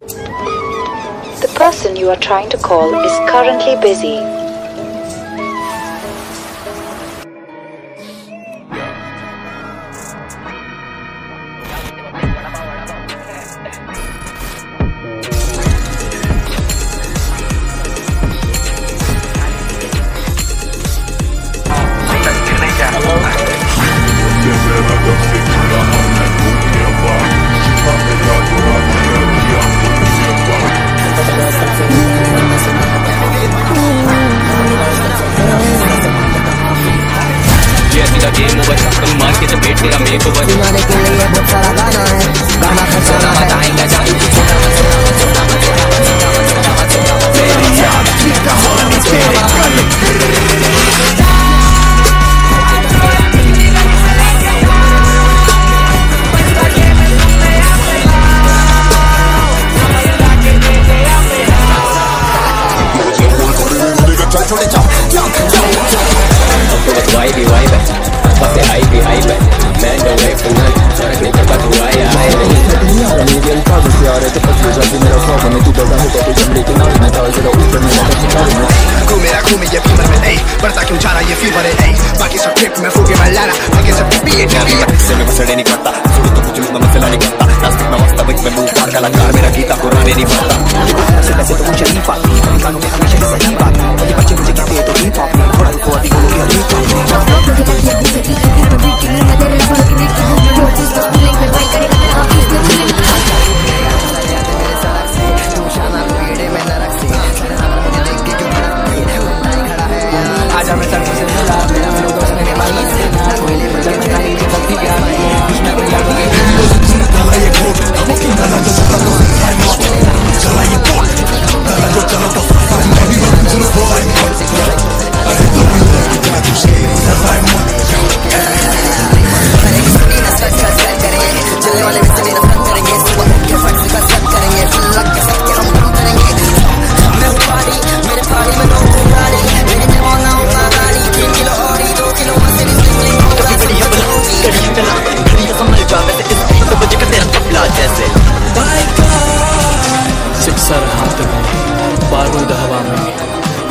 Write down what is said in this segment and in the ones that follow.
The person you are trying to call is currently busy. मार के चपेट तेरा मेक ओवर तुम्हारे के लिए बहुत सारा गाना है गाना खजाना है बताएंगे जान वाई भी वाई है बस रहे थे पतले जाती मेरा ख्वाब में तू बैठा होगा कोई चमड़े के नाल मैं ताल जरा ऊपर में लगा सितारे में घूम मेरा घूम ये फीवर में ऐ बढ़ता क्यों जा रहा ये फीवर है ऐ बाकी सब ट्रिप में फूके मैं लाना आगे सब पिए जा रही है इससे मैं बसड़े नहीं करता छोड़ो तो कुछ मैं मसला नहीं करता नास्तिक मैं मस्त बाइक में मूव का कलाकार मेरा गीता को राने नहीं पाता से वैसे तो मुझे नहीं पाती कानों में हमेशा सही बात ये बच्चे मुझे कहते हैं तो हिप हॉप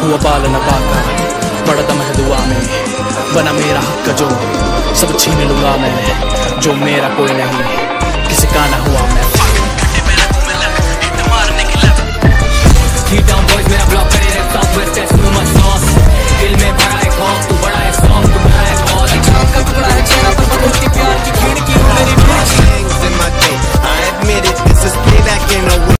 हुआ बाल पाका बड़ा दम है दुआ में, बना मेरा हक जो, सब छीन लूँगा मैं, जो मेरा कोई नहीं, किसी का ना हुआ मैं।